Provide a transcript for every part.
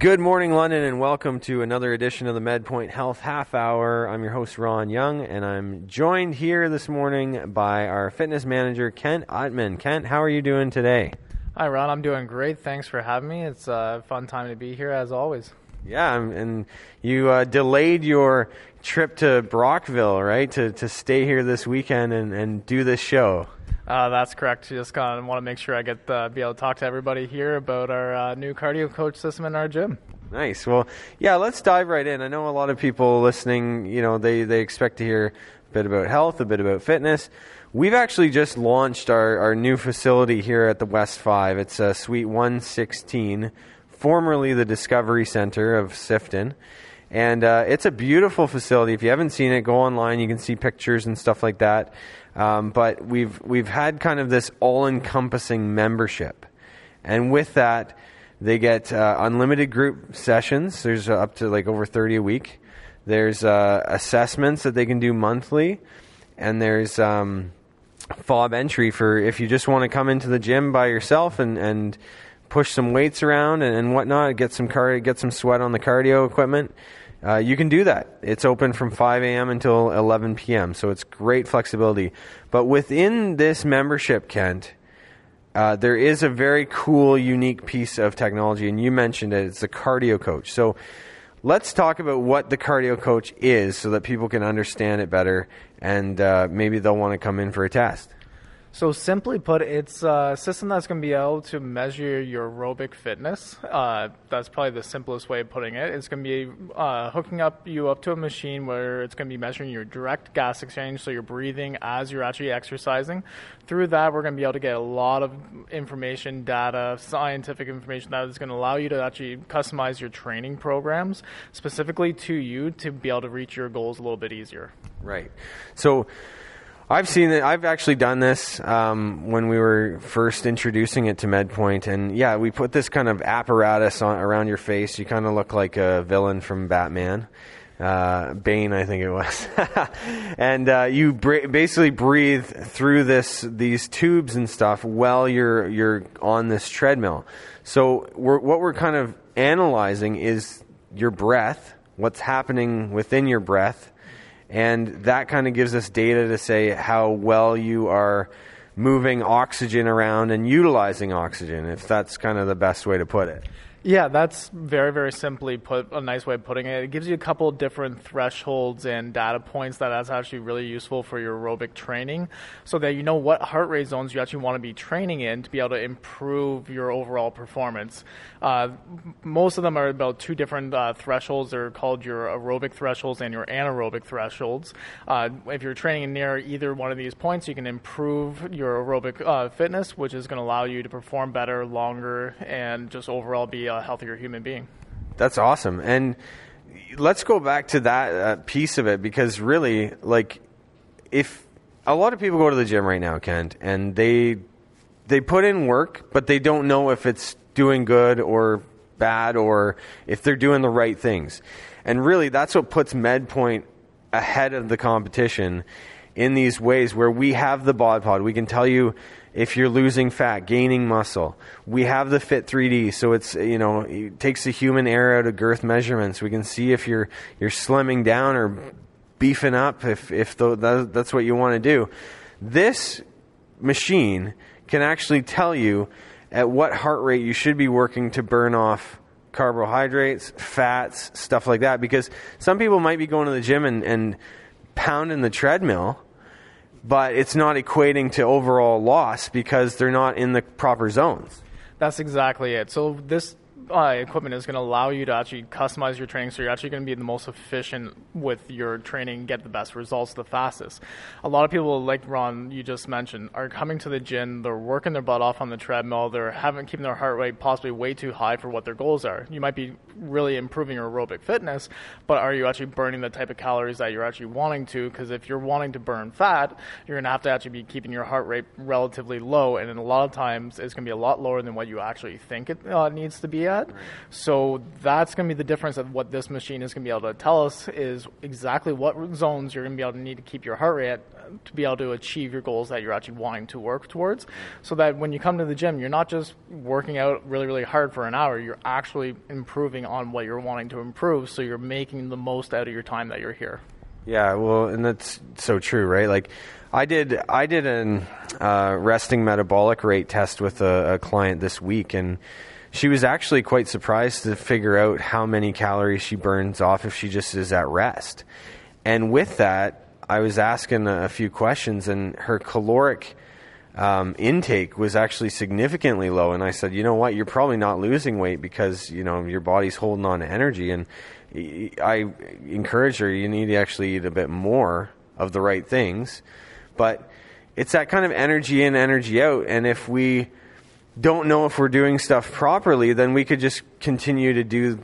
Good morning, London, and welcome to another edition of the MedPoint Health Half Hour. I'm your host, Ron Young, and I'm joined here this morning by our fitness manager, Kent Ottman. Kent, how are you doing today? Hi, Ron. I'm doing great. Thanks for having me. It's a fun time to be here, as always. Yeah, and you uh, delayed your trip to Brockville, right, to, to stay here this weekend and, and do this show. Uh, that's correct. Just kind of want to make sure I get uh, be able to talk to everybody here about our uh, new cardio coach system in our gym. Nice. Well, yeah, let's dive right in. I know a lot of people listening, you know, they, they expect to hear a bit about health, a bit about fitness. We've actually just launched our, our new facility here at the West 5. It's uh, Suite 116, formerly the Discovery Center of Sifton. And uh, it's a beautiful facility. If you haven't seen it, go online. You can see pictures and stuff like that. Um, but we've we've had kind of this all-encompassing membership, and with that, they get uh, unlimited group sessions. There's uh, up to like over 30 a week. There's uh, assessments that they can do monthly, and there's um, fob entry for if you just want to come into the gym by yourself and and push some weights around and, and whatnot, get some car- get some sweat on the cardio equipment uh, you can do that. It's open from 5 a.m. until 11 p.m., so it's great flexibility. But within this membership, Kent, uh, there is a very cool, unique piece of technology, and you mentioned it. It's the cardio coach. So let's talk about what the cardio coach is so that people can understand it better and uh, maybe they'll want to come in for a test. So simply put, it's a system that's going to be able to measure your aerobic fitness. Uh, that's probably the simplest way of putting it. It's going to be uh, hooking up you up to a machine where it's going to be measuring your direct gas exchange, so you're breathing as you're actually exercising. Through that, we're going to be able to get a lot of information, data, scientific information that is going to allow you to actually customize your training programs specifically to you to be able to reach your goals a little bit easier. Right. So I've seen it. I've actually done this um, when we were first introducing it to MedPoint, and yeah, we put this kind of apparatus on, around your face. You kind of look like a villain from Batman, uh, Bane, I think it was, and uh, you br- basically breathe through this these tubes and stuff while you're you're on this treadmill. So we're, what we're kind of analyzing is your breath, what's happening within your breath and that kind of gives us data to say how well you are moving oxygen around and utilizing oxygen, if that's kind of the best way to put it. Yeah, that's very, very simply put, a nice way of putting it. It gives you a couple different thresholds and data points that that's actually really useful for your aerobic training so that you know what heart rate zones you actually want to be training in to be able to improve your overall performance. Uh, most of them are about two different uh, thresholds. They're called your aerobic thresholds and your anaerobic thresholds. Uh, if you're training near either one of these points, you can improve your aerobic uh, fitness, which is going to allow you to perform better, longer, and just overall be a healthier human being. That's awesome. And let's go back to that uh, piece of it because really, like, if a lot of people go to the gym right now, Kent, and they they put in work, but they don't know if it's doing good or bad or if they're doing the right things. And really, that's what puts MedPoint ahead of the competition in these ways where we have the bod pod. We can tell you if you're losing fat, gaining muscle. We have the Fit 3D, so it's you know it takes the human error out of girth measurements. We can see if you're you're slimming down or beefing up if if the, that, that's what you want to do. This machine can actually tell you at what heart rate you should be working to burn off carbohydrates, fats, stuff like that. Because some people might be going to the gym and, and pounding the treadmill but it's not equating to overall loss because they're not in the proper zones. That's exactly it. So this uh, equipment is going to allow you to actually customize your training so you're actually going to be the most efficient with your training get the best results the fastest. A lot of people like ron you just mentioned are coming to the gym they're working their butt off on the treadmill they're having keeping their heart rate possibly way too high for what their goals are. You might be really improving your aerobic fitness but are you actually burning the type of calories that you're actually wanting to? Because if you're wanting to burn fat you're going to have to actually be keeping your heart rate relatively low and a lot of times it's going to be a lot lower than what you actually think it uh, needs to be at at. So that's going to be the difference of what this machine is going to be able to tell us is exactly what zones you're going to be able to need to keep your heart rate at to be able to achieve your goals that you're actually wanting to work towards. So that when you come to the gym, you're not just working out really, really hard for an hour, you're actually improving on what you're wanting to improve. So you're making the most out of your time that you're here. Yeah, well, and that's so true, right? Like, I did I did an uh, resting metabolic rate test with a, a client this week, and she was actually quite surprised to figure out how many calories she burns off if she just is at rest. And with that, I was asking a few questions, and her caloric um, intake was actually significantly low. And I said, you know what, you're probably not losing weight because you know your body's holding on to energy. And I encourage her, you need to actually eat a bit more of the right things but it's that kind of energy in, energy out. And if we don't know if we're doing stuff properly, then we could just continue to do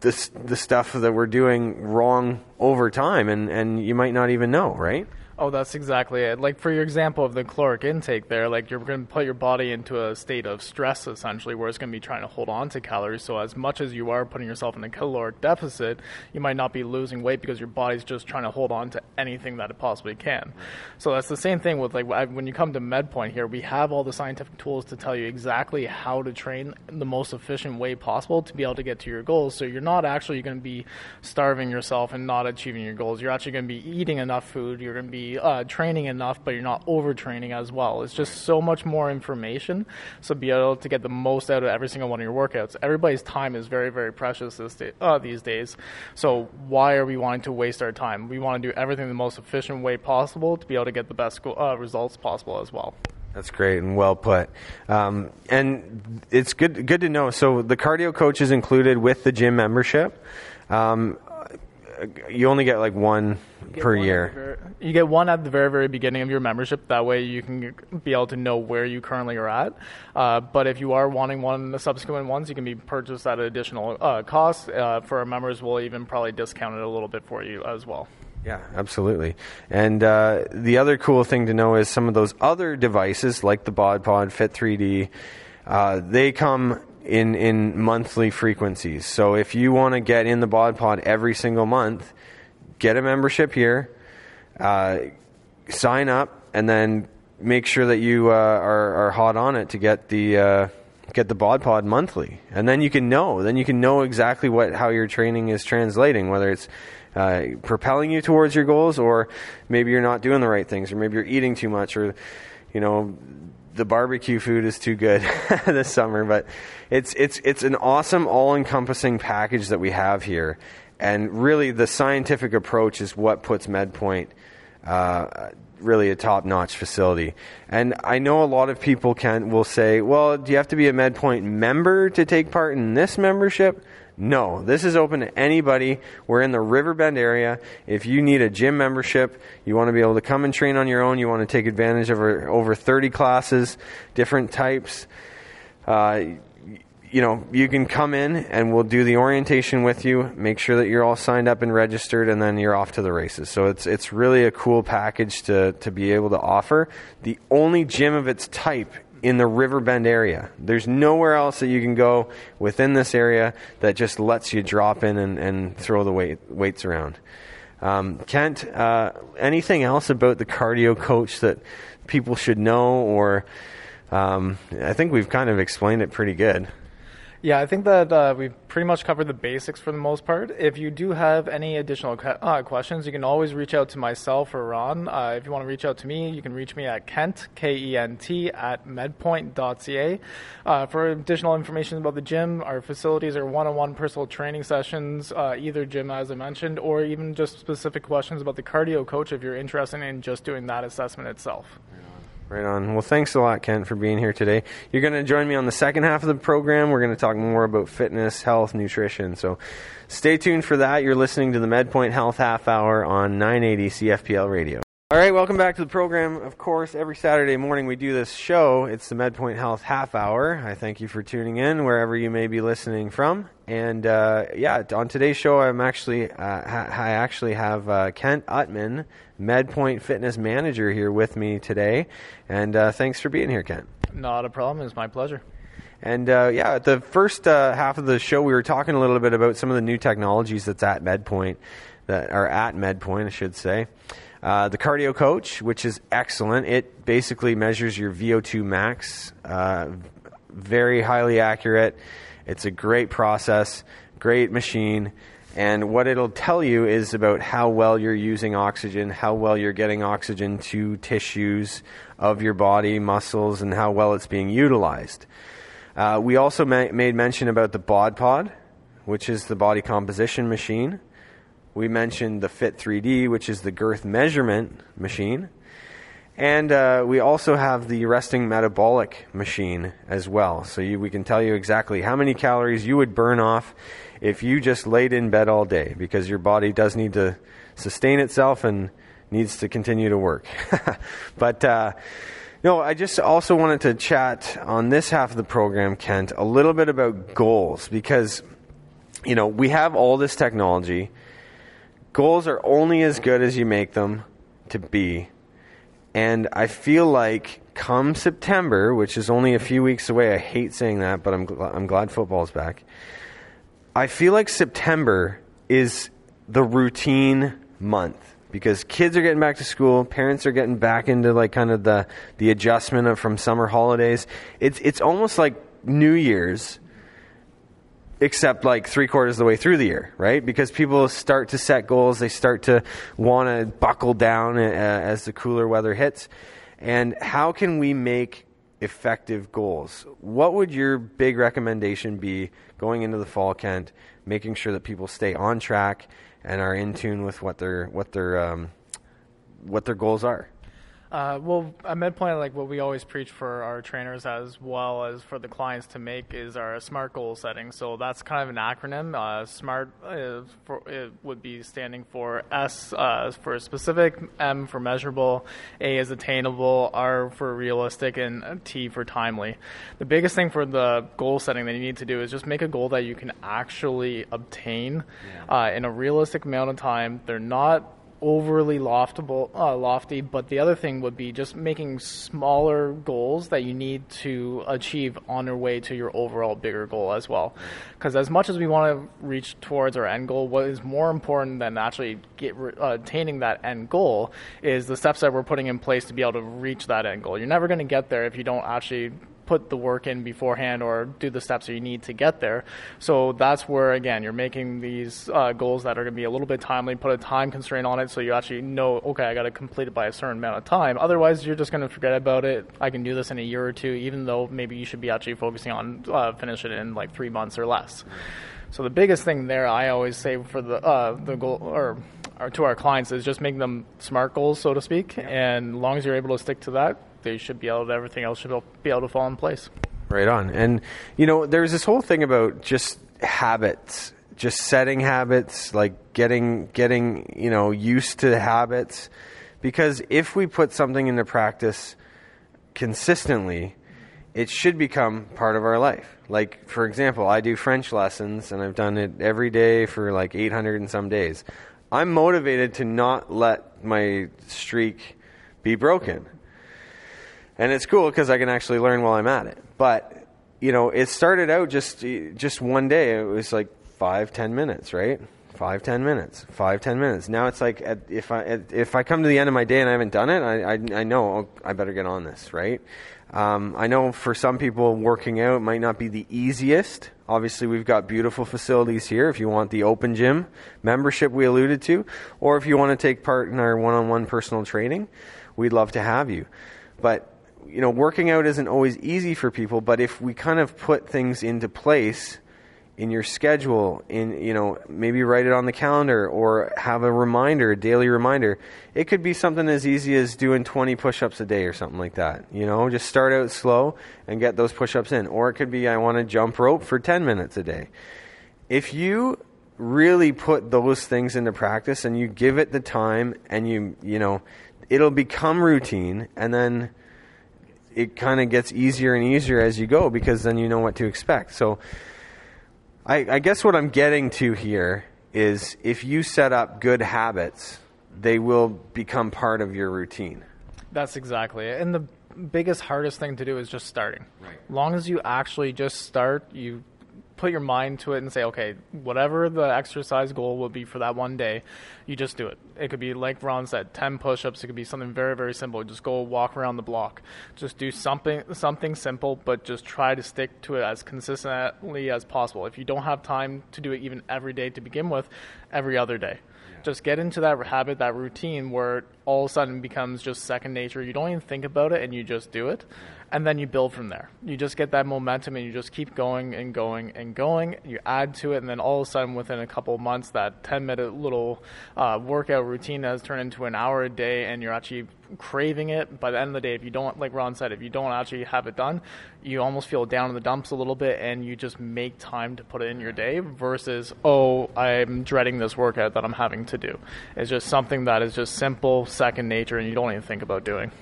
the the stuff that we're doing wrong over time, and, and you might not even know, right? Oh, that's exactly it. Like for your example of the caloric intake there, like you're going to put your body into a state of stress essentially where it's going to be trying to hold on to calories. So as much as you are putting yourself in a caloric deficit, you might not be losing weight because your body's just trying to hold on to anything that it possibly can. So that's the same thing with like when you come to MedPoint here, we have all the scientific tools to tell you exactly how to train the most efficient way possible to be able to get to your goals. So you're not actually going to be starving yourself and not achieving your goals. You're actually going to be eating enough food. You're going to be uh, training enough, but you're not overtraining as well. It's just so much more information. So be able to get the most out of every single one of your workouts. Everybody's time is very, very precious day, uh, these days. So why are we wanting to waste our time? We want to do everything the most efficient way possible to be able to get the best uh, results possible as well. That's great and well put. Um, and it's good good to know. So the cardio coach is included with the gym membership. Um, you only get like one get per one year. Very, you get one at the very very beginning of your membership. That way you can be able to know where you currently are at. Uh, but if you are wanting one the subsequent ones, you can be purchased at an additional uh, cost. Uh, for our members, we'll even probably discount it a little bit for you as well. Yeah, absolutely. And uh, the other cool thing to know is some of those other devices, like the Bod Pod, Fit 3D, uh, they come in in monthly frequencies. So if you want to get in the Bod Pod every single month, get a membership here, uh, sign up, and then make sure that you uh, are, are hot on it to get the uh, get the Bod Pod monthly, and then you can know. Then you can know exactly what how your training is translating, whether it's uh, propelling you towards your goals, or maybe you're not doing the right things, or maybe you're eating too much, or you know the barbecue food is too good this summer, but it's it's it's an awesome all-encompassing package that we have here, and really the scientific approach is what puts MedPoint uh, really a top-notch facility. And I know a lot of people can will say, "Well, do you have to be a MedPoint member to take part in this membership?" No, this is open to anybody. We're in the Riverbend area. If you need a gym membership, you want to be able to come and train on your own, you want to take advantage of over, over 30 classes, different types. Uh, you know, you can come in and we'll do the orientation with you, make sure that you're all signed up and registered, and then you're off to the races. So it's it's really a cool package to, to be able to offer. The only gym of its type in the Riverbend area. There's nowhere else that you can go within this area that just lets you drop in and, and throw the weight, weights around. Um, Kent, uh, anything else about the cardio coach that people should know, or um, I think we've kind of explained it pretty good. Yeah, I think that uh, we've pretty much covered the basics for the most part. If you do have any additional uh, questions, you can always reach out to myself or Ron. Uh, if you want to reach out to me, you can reach me at Kent, K E N T, at medpoint.ca. Uh, for additional information about the gym, our facilities are one on one personal training sessions, uh, either gym, as I mentioned, or even just specific questions about the cardio coach if you're interested in just doing that assessment itself. Right on. Well, thanks a lot, Kent, for being here today. You're going to join me on the second half of the program. We're going to talk more about fitness, health, nutrition. So stay tuned for that. You're listening to the MedPoint Health Half Hour on 980 CFPL Radio. All right, welcome back to the program. Of course, every Saturday morning we do this show. It's the MedPoint Health Half Hour. I thank you for tuning in wherever you may be listening from. And uh, yeah, on today's show, I'm actually uh, ha- I actually have uh, Kent Utman MedPoint Fitness Manager here with me today. And uh, thanks for being here, Kent. Not a problem. It's my pleasure. And uh, yeah, at the first uh, half of the show, we were talking a little bit about some of the new technologies that's at MedPoint, that are at MedPoint, I should say. Uh, the cardio coach, which is excellent. It basically measures your VO2 max, uh, very highly accurate. It's a great process, great machine. And what it'll tell you is about how well you're using oxygen, how well you're getting oxygen to tissues of your body, muscles, and how well it's being utilized. Uh, we also ma- made mention about the BOD Pod, which is the body composition machine. We mentioned the Fit 3D, which is the girth measurement machine. And uh, we also have the resting metabolic machine as well. So you, we can tell you exactly how many calories you would burn off if you just laid in bed all day because your body does need to sustain itself and needs to continue to work. but uh, no, I just also wanted to chat on this half of the program, Kent, a little bit about goals because you know we have all this technology. Goals are only as good as you make them to be and I feel like come September, which is only a few weeks away, I hate saying that, but I'm, gl- I'm glad football's back. I feel like September is the routine month because kids are getting back to school, parents are getting back into like kind of the the adjustment of from summer holidays. It's it's almost like New Year's except like three quarters of the way through the year, right? Because people start to set goals, they start to want to buckle down uh, as the cooler weather hits. And how can we make effective goals? What would your big recommendation be going into the fall, Kent, making sure that people stay on track and are in tune with what their what their um, what their goals are? Uh, well, at MedPoint, like what we always preach for our trainers as well as for the clients to make is our SMART goal setting. So that's kind of an acronym. Uh, SMART for, it would be standing for S uh, for specific, M for measurable, A is attainable, R for realistic, and T for timely. The biggest thing for the goal setting that you need to do is just make a goal that you can actually obtain yeah. Uh, in a realistic amount of time. They're not overly loftable, uh, lofty, but the other thing would be just making smaller goals that you need to achieve on your way to your overall bigger goal as well. Because as much as we want to reach towards our end goal, what is more important than actually get, uh, attaining that end goal is the steps that we're putting in place to be able to reach that end goal. You're never going to get there if you don't actually put the work in beforehand or do the steps that you need to get there. So that's where, again, you're making these uh, goals that are going to be a little bit timely, put a time constraint on it so you actually know, okay, I got to complete it by a certain amount of time. Otherwise, you're just going to forget about it. I can do this in a year or two, even though maybe you should be actually focusing on uh, finish it in like three months or less. So the biggest thing there, I always say for the uh, the goal or, or, to our clients is just make them smart goals, so to speak. And as long as you're able to stick to that, they should be able to, everything else should be able to fall in place. Right on. And, you know, there's this whole thing about just habits, just setting habits, like getting, getting, you know, used to habits. Because if we put something into practice consistently, it should become part of our life. Like, for example, I do French lessons and I've done it every day for like 800 and some days. I'm motivated to not let my streak be broken and it's cool because I can actually learn while I'm at it. But you know, it started out just just one day. It was like five ten minutes, right? Five ten minutes, five ten minutes. Now it's like at, if I at, if I come to the end of my day and I haven't done it, I I, I know oh, I better get on this, right? Um, I know for some people working out might not be the easiest. Obviously, we've got beautiful facilities here. If you want the open gym membership we alluded to, or if you want to take part in our one-on-one personal training, we'd love to have you. But you know, working out isn't always easy for people, but if we kind of put things into place in your schedule, in you know, maybe write it on the calendar or have a reminder, a daily reminder. It could be something as easy as doing 20 push-ups a day or something like that. You know, just start out slow and get those push-ups in. Or it could be I want to jump rope for 10 minutes a day. If you really put those things into practice and you give it the time and you, you know, it'll become routine and then it kind of gets easier and easier as you go because then you know what to expect. So I, I guess what I'm getting to here is if you set up good habits, they will become part of your routine. That's exactly it. And the biggest hardest thing to do is just starting. Right. Long as you actually just start, you put your mind to it and say, okay, whatever the exercise goal will be for that one day, you just do it. It could be like Ron said, ten push-ups. It could be something very, very simple. Just go walk around the block. Just do something, something simple, but just try to stick to it as consistently as possible. If you don't have time to do it even every day to begin with, every other day. Just get into that habit, that routine where all of a sudden becomes just second nature. You don't even think about it and you just do it and then you build from there. You just get that momentum and you just keep going and going and going. You add to it, and then all of a sudden, within a couple months, that 10 minute little uh, workout routine has turned into an hour a day, and you're actually craving it. By the end of the day, if you don't, like Ron said, if you don't actually have it done, you almost feel down in the dumps a little bit, and you just make time to put it in your day versus, oh, I'm dreading this workout that I'm having to do. It's just something that is just simple, second nature, and you don't even think about doing.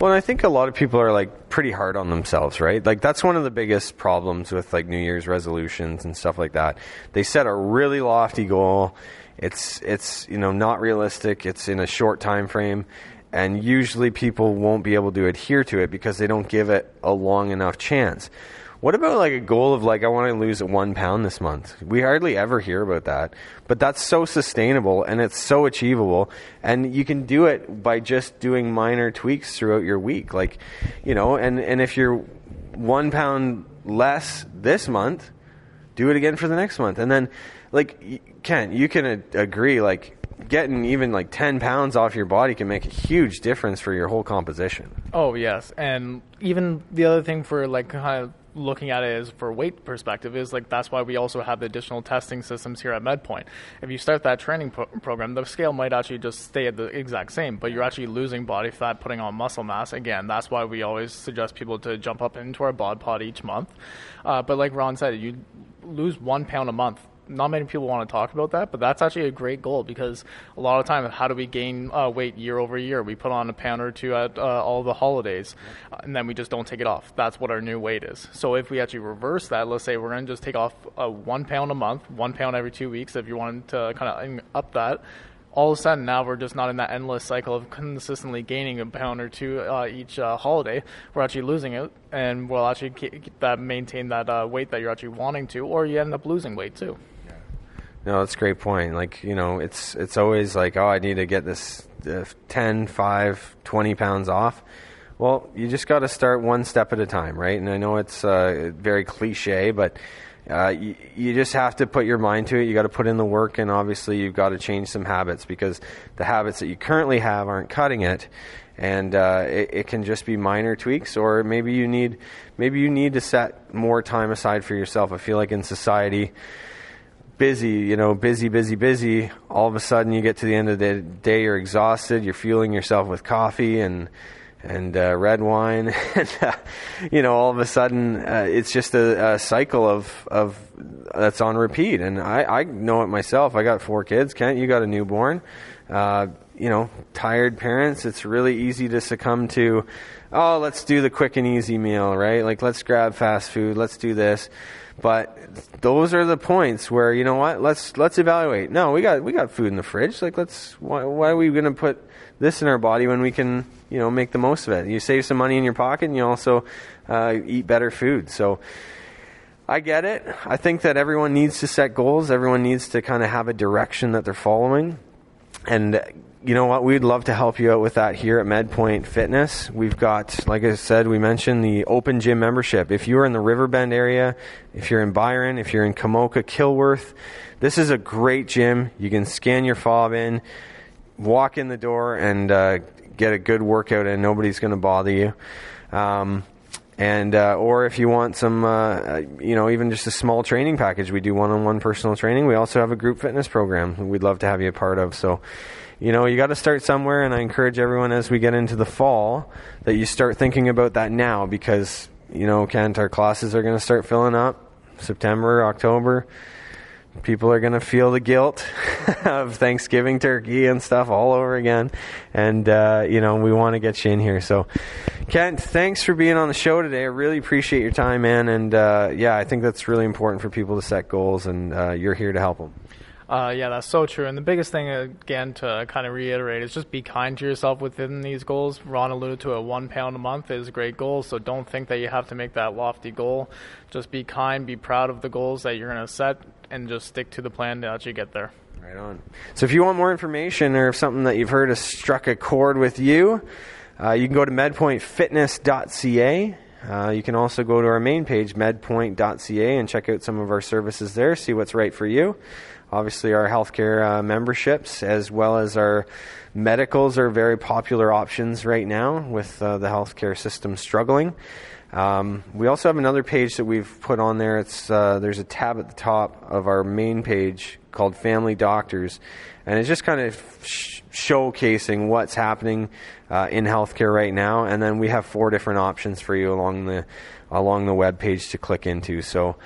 Well, I think a lot of people are like pretty hard on themselves, right? Like that's one of the biggest problems with like New Year's resolutions and stuff like that. They set a really lofty goal. It's it's you know not realistic. It's in a short time frame, and usually people won't be able to adhere to it because they don't give it a long enough chance. What about like a goal of like I want to lose one pound this month? We hardly ever hear about that, but that's so sustainable and it's so achievable, and you can do it by just doing minor tweaks throughout your week. Like, you know, and and if you're one pound less this month, do it again for the next month, and then like Ken, you can agree like getting even like 10 pounds off your body can make a huge difference for your whole composition. Oh, yes. And even the other thing for like kind of looking at it as for weight perspective is like that's why we also have the additional testing systems here at MedPoint. If you start that training pro- program, the scale might actually just stay at the exact same, but you're actually losing body fat, putting on muscle mass. Again, that's why we always suggest people to jump up into our bod pod each month. Uh, but like Ron said, you lose one pound a month not many people want to talk about that, but that's actually a great goal because a lot of time, how do we gain uh, weight year over year? We put on a pound or two at uh, all the holidays, uh, and then we just don't take it off. That's what our new weight is. So if we actually reverse that, let's say we're going to just take off uh, one pound a month, one pound every two weeks. If you want to kind of up that, all of a sudden now we're just not in that endless cycle of consistently gaining a pound or two uh, each uh, holiday. We're actually losing it, and we'll actually keep that maintain that uh, weight that you're actually wanting to, or you end up losing weight too. No, that's a great point. Like, you know, it's it's always like, oh, I need to get this uh, 10, 5, 20 pounds off. Well, you just got to start one step at a time, right? And I know it's uh, very cliche, but uh, you, you just have to put your mind to it. You got to put in the work, and obviously, you've got to change some habits because the habits that you currently have aren't cutting it. And uh, it, it can just be minor tweaks, or maybe you need maybe you need to set more time aside for yourself. I feel like in society, busy, you know, busy, busy, busy. All of a sudden, you get to the end of the day, you're exhausted. You're fueling yourself with coffee and and uh, red wine, and uh, you know, all of a sudden, uh, it's just a, a, cycle of of that's on repeat. And I, I know it myself. I got four kids. Kent, you got a newborn. Uh, you know, tired parents. It's really easy to succumb to. Oh, let's do the quick and easy meal, right? Like, let's grab fast food. Let's do this but those are the points where you know what? Let's let's evaluate. No, we got we got food in the fridge. Like let's why, why are we going to put this in our body when we can you know make the most of it? You save some money in your pocket, and you also uh, eat better food. So. I get it. I think that everyone needs to set goals. Everyone needs to kind of have a direction that they're following. And you know what? We'd love to help you out with that here at MedPoint Fitness. We've got, like I said, we mentioned the open gym membership. If you're in the Riverbend area, if you're in Byron, if you're in Komoka, Kilworth, this is a great gym. You can scan your fob in, walk in the door, and uh, get a good workout, and nobody's going to bother you. Um, and uh, or if you want some, uh, you know, even just a small training package, we do one-on-one personal training. We also have a group fitness program. We'd love to have you a part of. So you know, you got to start somewhere, and I encourage everyone as we get into the fall that you start thinking about that now because, you know, Kent, our classes are going to start filling up September, October. People are going to feel the guilt of Thanksgiving turkey and stuff all over again. And, uh, you know, we want to get you in here. So, Kent, thanks for being on the show today. I really appreciate your time, man. And, uh, yeah, I think that's really important for people to set goals, and uh, you're here to help them. Uh, yeah, that's so true. And the biggest thing, again, to kind of reiterate, is just be kind to yourself within these goals. Ron alluded to a one pound a month is a great goal, so don't think that you have to make that lofty goal. Just be kind, be proud of the goals that you're going to set, and just stick to the plan to actually get there. Right on. So if you want more information or if something that you've heard has struck a chord with you, uh, you can go to medpointfitness.ca. Uh, you can also go to our main page, medpoint.ca, and check out some of our services there, see what's right for you. Obviously, our healthcare uh, memberships as well as our medicals are very popular options right now with uh, the healthcare system struggling. Um, we also have another page that we've put on there. It's uh, there's a tab at the top of our main page called Family Doctors, and it's just kind of sh- showcasing what's happening uh, in healthcare right now. And then we have four different options for you along the along the web page to click into. So.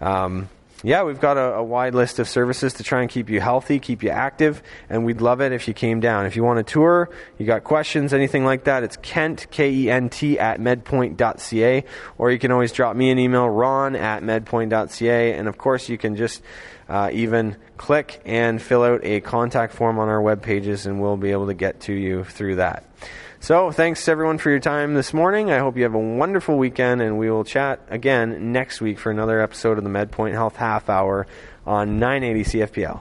Um, yeah, we've got a, a, wide list of services to try and keep you healthy, keep you active, and we'd love it if you came down. If you want a tour, you got questions, anything like that, it's Kent, K E N T, at medpoint.ca, or you can always drop me an email, ron at medpoint.ca, and of course, you can just uh, even click and fill out a contact form on our web pages, and we'll be able to get to you through that. So, thanks everyone for your time this morning. I hope you have a wonderful weekend, and we will chat again next week for another episode of the MedPoint Health Half Hour on 980 CFPL.